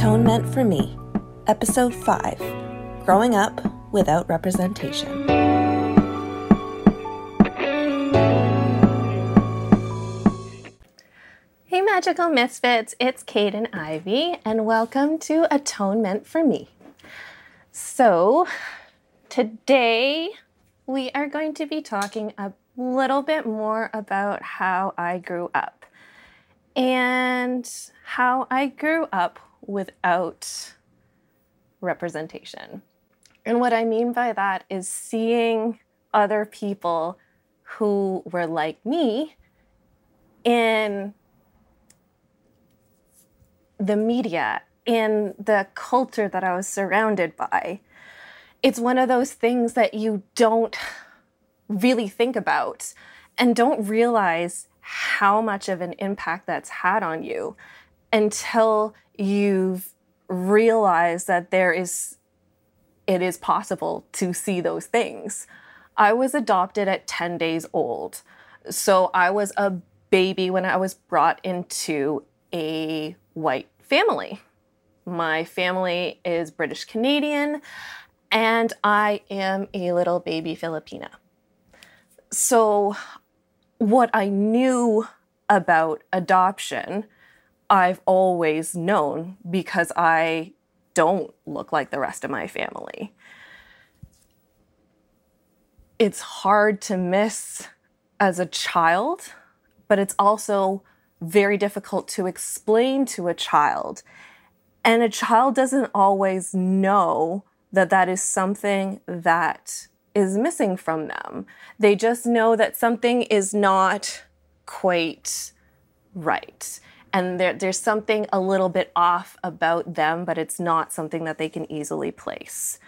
Tone Meant for Me, Episode 5 Growing Up Without Representation. Hey, Magical Misfits, it's Kate and Ivy, and welcome to Atonement for Me. So, today we are going to be talking a little bit more about how I grew up and how I grew up without representation. And what I mean by that is seeing other people who were like me in the media, in the culture that I was surrounded by. It's one of those things that you don't really think about and don't realize how much of an impact that's had on you until you've realized that there is it is possible to see those things. I was adopted at 10 days old. So I was a baby when I was brought into a white family. My family is British Canadian, and I am a little baby Filipina. So, what I knew about adoption I've always known because I don't look like the rest of my family. It's hard to miss as a child, but it's also very difficult to explain to a child. And a child doesn't always know that that is something that is missing from them. They just know that something is not quite right and there, there's something a little bit off about them, but it's not something that they can easily place.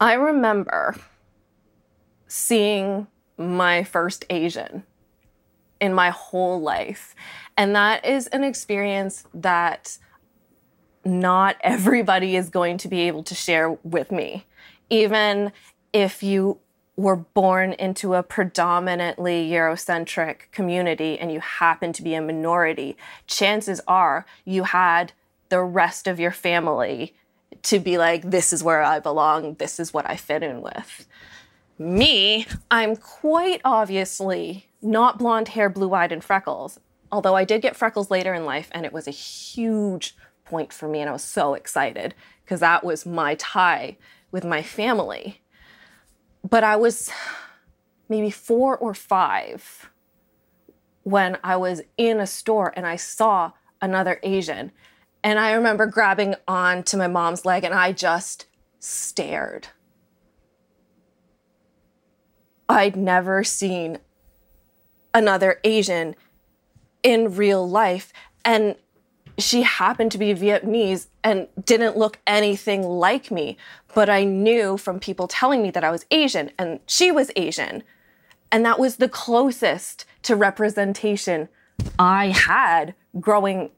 I remember seeing my first Asian in my whole life. And that is an experience that not everybody is going to be able to share with me. Even if you were born into a predominantly Eurocentric community and you happen to be a minority, chances are you had the rest of your family to be like, this is where I belong, this is what I fit in with. Me, I'm quite obviously not blonde hair, blue eyed, and freckles, although I did get freckles later in life, and it was a huge point for me, and I was so excited because that was my tie with my family but I was maybe four or five when I was in a store and I saw another Asian. And I remember grabbing onto my mom's leg and I just stared. I'd never seen another Asian in real life. And she happened to be Vietnamese and didn't look anything like me. But I knew from people telling me that I was Asian and she was Asian. And that was the closest to representation I had growing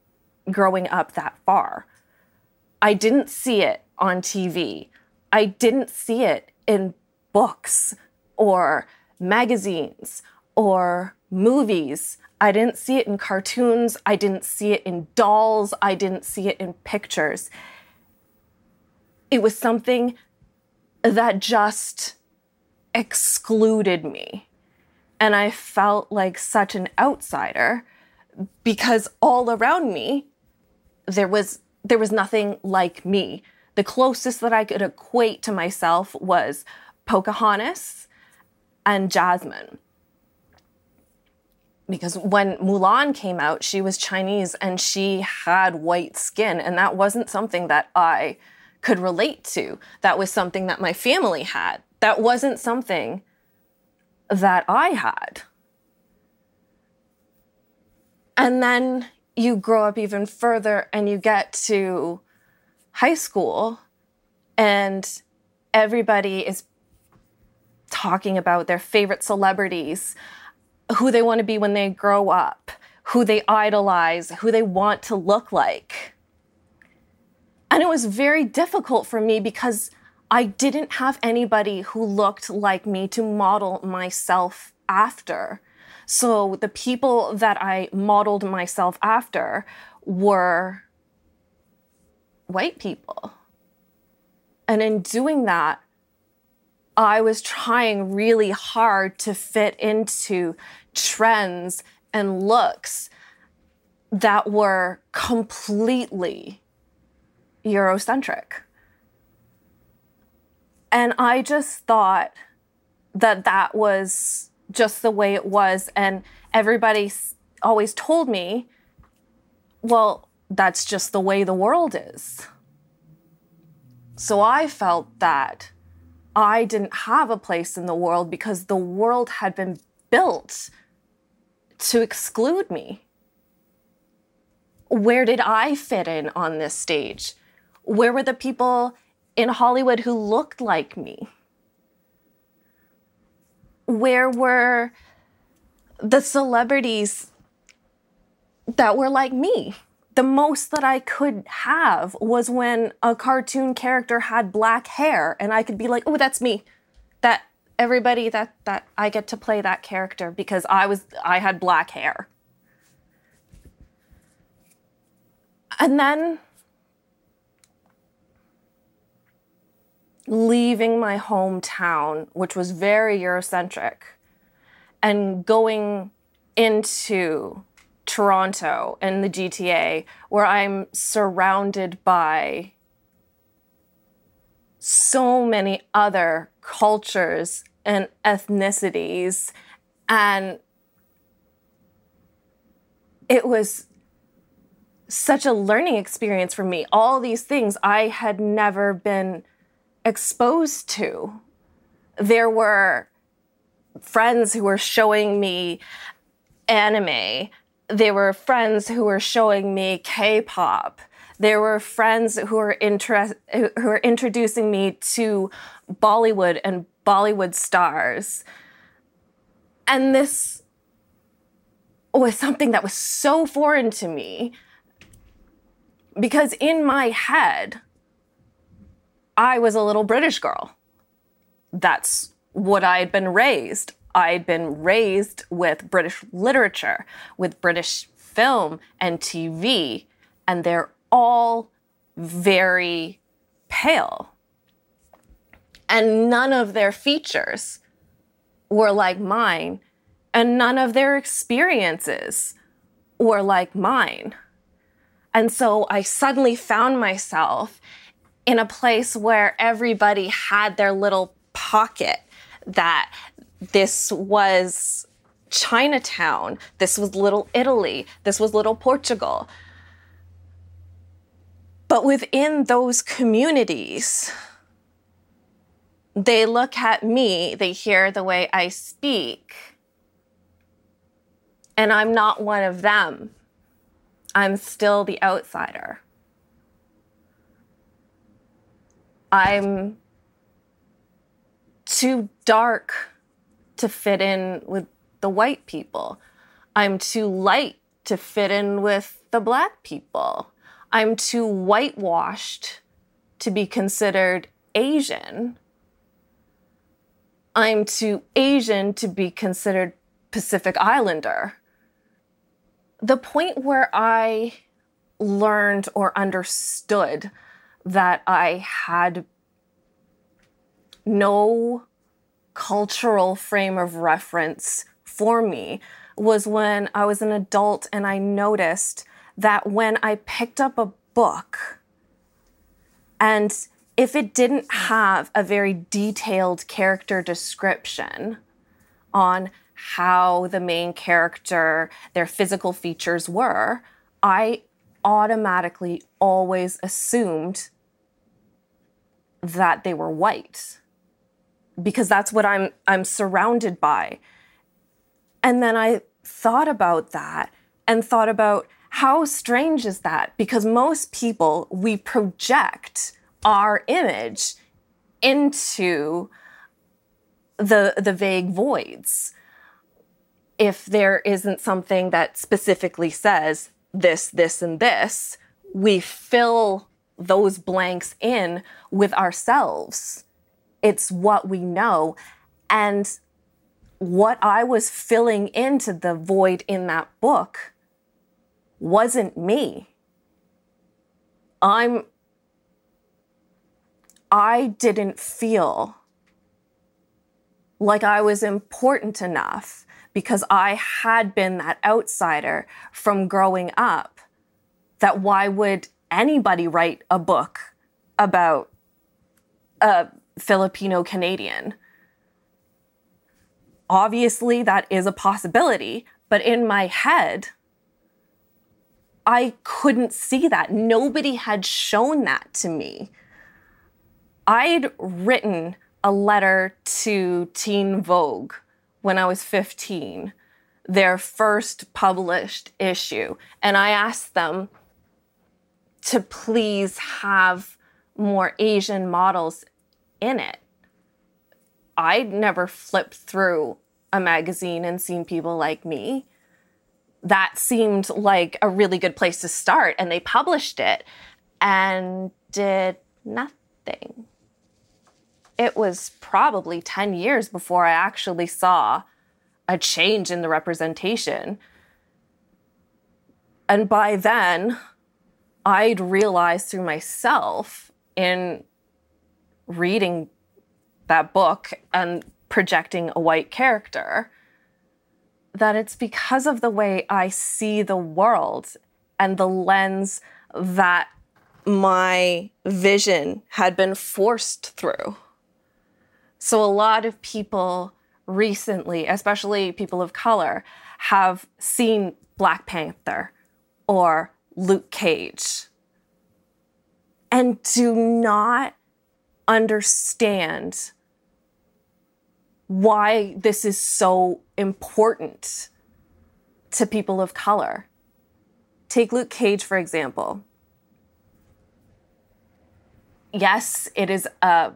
growing up that far. I didn't see it on TV. I didn't see it in books or magazines or movies. I didn't see it in cartoons. I didn't see it in dolls. I didn't see it in pictures. It was something that just excluded me. And I felt like such an outsider because all around me there was there was nothing like me. The closest that I could equate to myself was Pocahontas and Jasmine because when Mulan came out, she was Chinese and she had white skin. And that wasn't something that I could relate to. That was something that my family had. That wasn't something that I had. And then you grow up even further and you get to high school, and everybody is talking about their favorite celebrities who they want to be when they grow up, who they idolize, who they want to look like. And it was very difficult for me because I didn't have anybody who looked like me to model myself after. So the people that I modeled myself after were white people. And in doing that, I was trying really hard to fit into trends and looks that were completely Eurocentric. And I just thought that that was just the way it was. And everybody always told me, well, that's just the way the world is. So I felt that I didn't have a place in the world because the world had been built to exclude me. Where did I fit in on this stage? Where were the people in Hollywood who looked like me? Where were the celebrities that were like me? The most that I could have was when a cartoon character had black hair and I could be like, "Oh, that's me." That everybody that that I get to play that character because I was I had black hair. And then leaving my hometown, which was very Eurocentric, and going into Toronto and the GTA, where I'm surrounded by so many other cultures and ethnicities. And it was such a learning experience for me. All these things I had never been exposed to. There were friends who were showing me anime there were friends who were showing me K-pop. There were friends who were interest, who were introducing me to Bollywood and Bollywood stars. And this was something that was so foreign to me because in my head, I was a little British girl. That's what I had been raised I'd been raised with British literature, with British film and TV, and they're all very pale. And none of their features were like mine, and none of their experiences were like mine. And so I suddenly found myself in a place where everybody had their little pocket that this was Chinatown. This was Little Italy. This was Little Portugal. But within those communities, they look at me, they hear the way I speak, and I'm not one of them. I'm still the outsider. I'm too dark to fit in with the white people. I'm too light to fit in with the black people. I'm too whitewashed to be considered Asian. I'm too Asian to be considered Pacific Islander. The point where I learned or understood that I had no cultural frame of reference for me was when I was an adult and I noticed that when I picked up a book and if it didn't have a very detailed character description on how the main character, their physical features were, I automatically always assumed that they were white because that's what I'm I'm surrounded by. And then I thought about that and thought about how strange is that? Because most people we project our image into the the vague voids. If there isn't something that specifically says this, this, and this, we fill those blanks in with ourselves it's what we know. And what I was filling into the void in that book wasn't me. I'm I didn't feel like I was important enough because I had been that outsider from growing up. That why would anybody write a book about a Filipino Canadian? Obviously, that is a possibility, but in my head, I couldn't see that. Nobody had shown that to me. I'd written a letter to Teen Vogue when I was 15, their first published issue, and I asked them to please have more Asian models in it. I'd never flipped through a magazine and seen people like me. That seemed like a really good place to start, and they published it and did nothing it was probably 10 years before I actually saw a change in the representation. And by then, I'd realized through myself in reading that book and projecting a white character that it's because of the way I see the world and the lens that my vision had been forced through. So, a lot of people recently, especially people of color, have seen Black Panther or Luke Cage and do not understand why this is so important to people of color. Take Luke Cage, for example. Yes, it is a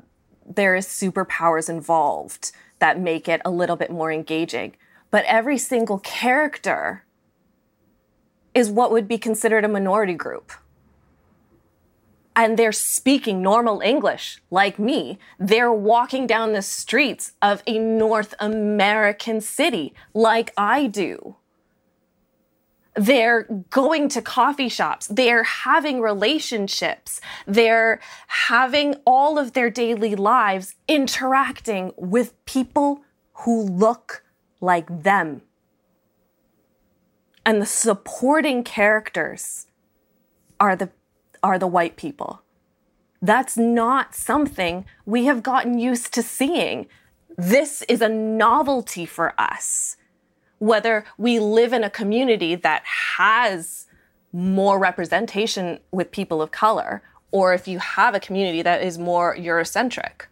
there is superpowers involved that make it a little bit more engaging. But every single character is what would be considered a minority group. And they're speaking normal English like me. They're walking down the streets of a North American city like I do. They're going to coffee shops. They're having relationships. They're having all of their daily lives interacting with people who look like them. And the supporting characters are the, are the white people. That's not something we have gotten used to seeing. This is a novelty for us whether we live in a community that has more representation with people of color, or if you have a community that is more Eurocentric.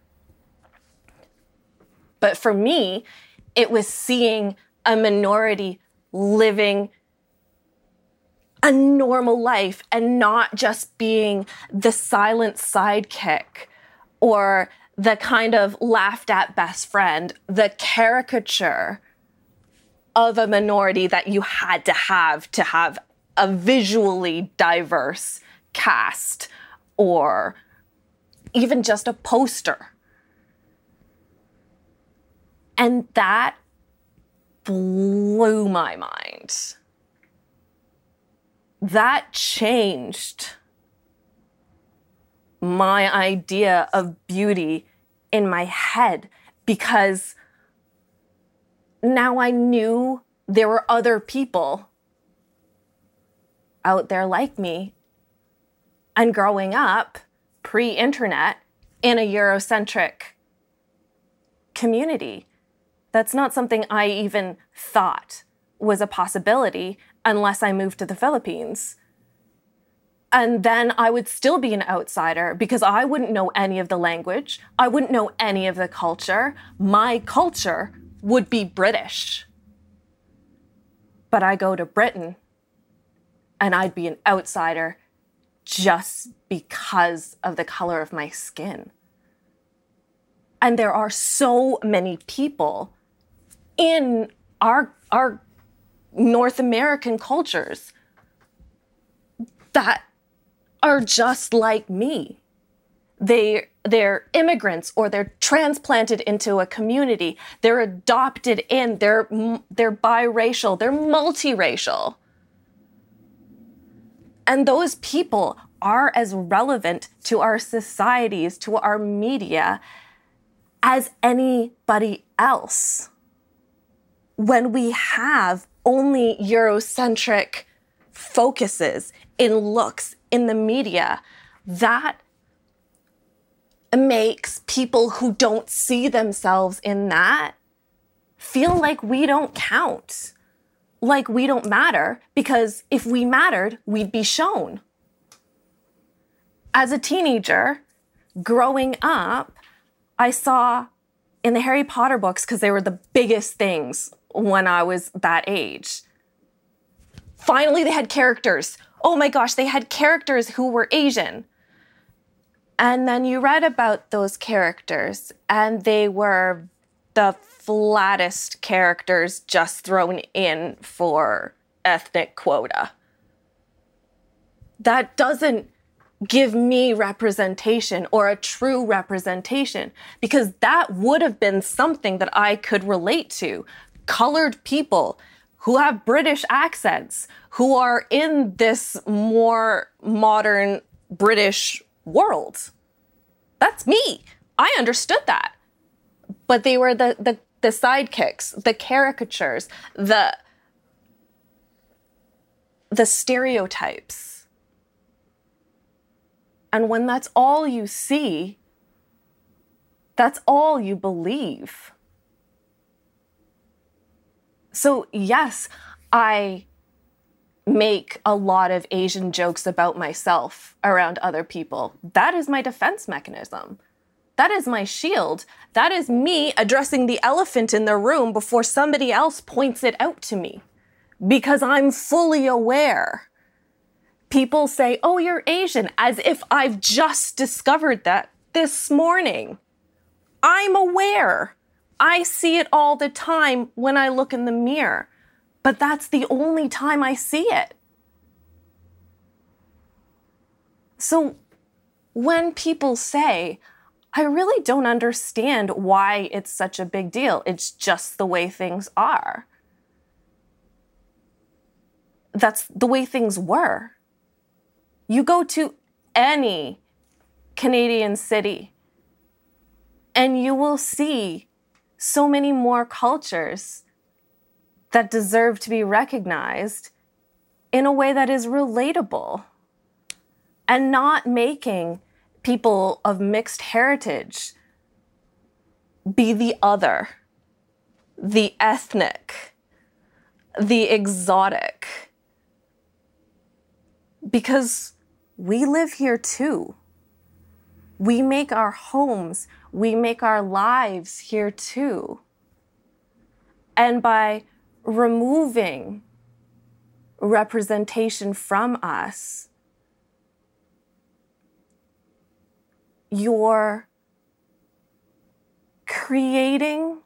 But for me, it was seeing a minority living a normal life and not just being the silent sidekick or the kind of laughed at best friend, the caricature of a minority that you had to have to have a visually diverse cast or even just a poster. And that blew my mind. That changed my idea of beauty in my head because now I knew there were other people out there like me. And growing up pre internet in a Eurocentric community, that's not something I even thought was a possibility unless I moved to the Philippines. And then I would still be an outsider because I wouldn't know any of the language. I wouldn't know any of the culture. My culture would be British. But I go to Britain and I'd be an outsider just because of the color of my skin. And there are so many people in our, our North American cultures that are just like me. They they're immigrants or they're transplanted into a community. They're adopted in. They're they're biracial. They're multiracial. And those people are as relevant to our societies, to our media, as anybody else. When we have only Eurocentric focuses in looks in the media, that makes people who don't see themselves in that feel like we don't count, like we don't matter, because if we mattered, we'd be shown. As a teenager, growing up, I saw in the Harry Potter books, because they were the biggest things when I was that age. Finally, they had characters. Oh my gosh, they had characters who were Asian. And then you read about those characters, and they were the flattest characters just thrown in for ethnic quota. That doesn't give me representation or a true representation because that would have been something that I could relate to. Colored people who have British accents, who are in this more modern British world. That's me. I understood that. But they were the, the, the sidekicks, the caricatures, the, the stereotypes. And when that's all you see, that's all you believe. So, yes, I make a lot of Asian jokes about myself around other people. That is my defense mechanism. That is my shield. That is me addressing the elephant in the room before somebody else points it out to me because I'm fully aware. People say, Oh, you're Asian, as if I've just discovered that this morning. I'm aware. I see it all the time when I look in the mirror, but that's the only time I see it. So when people say, I really don't understand why it's such a big deal, it's just the way things are. That's the way things were. You go to any Canadian city and you will see so many more cultures that deserve to be recognized in a way that is relatable and not making people of mixed heritage be the other, the ethnic, the exotic. Because we live here too. We make our homes, we make our lives here too. And by removing representation from us, you're creating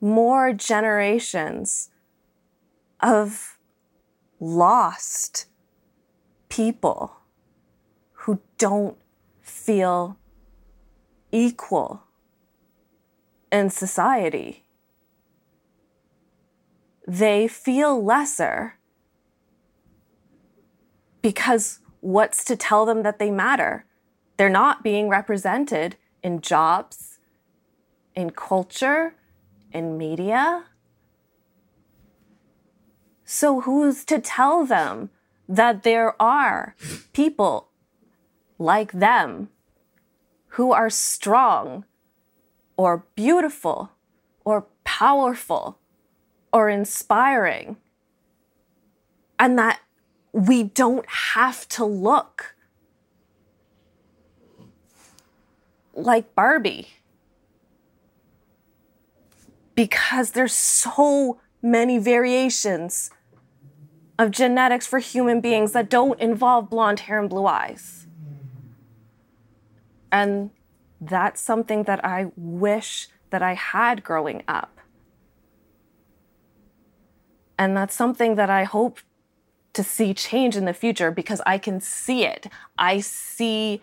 more generations of lost people who don't feel equal in society. They feel lesser because what's to tell them that they matter? They're not being represented in jobs, in culture, in media. So, who's to tell them that there are people like them who are strong or beautiful or powerful or inspiring. And that we don't have to look like Barbie. Because there's so many variations of genetics for human beings that don't involve blonde hair and blue eyes. And that's something that I wish that I had growing up. And that's something that I hope to see change in the future because I can see it. I see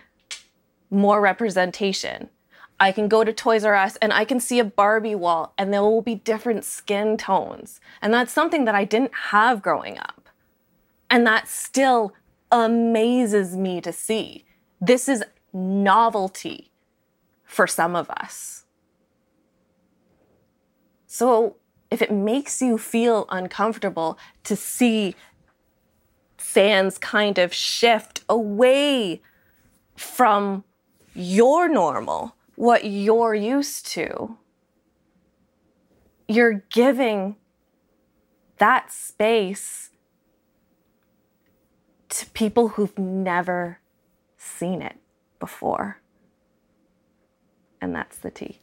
more representation. I can go to Toys R Us and I can see a Barbie wall and there will be different skin tones. And that's something that I didn't have growing up. And that still amazes me to see. This is novelty for some of us. So if it makes you feel uncomfortable to see fans kind of shift away from your normal, what you're used to, you're giving that space to people who've never seen it before. And that's the tea.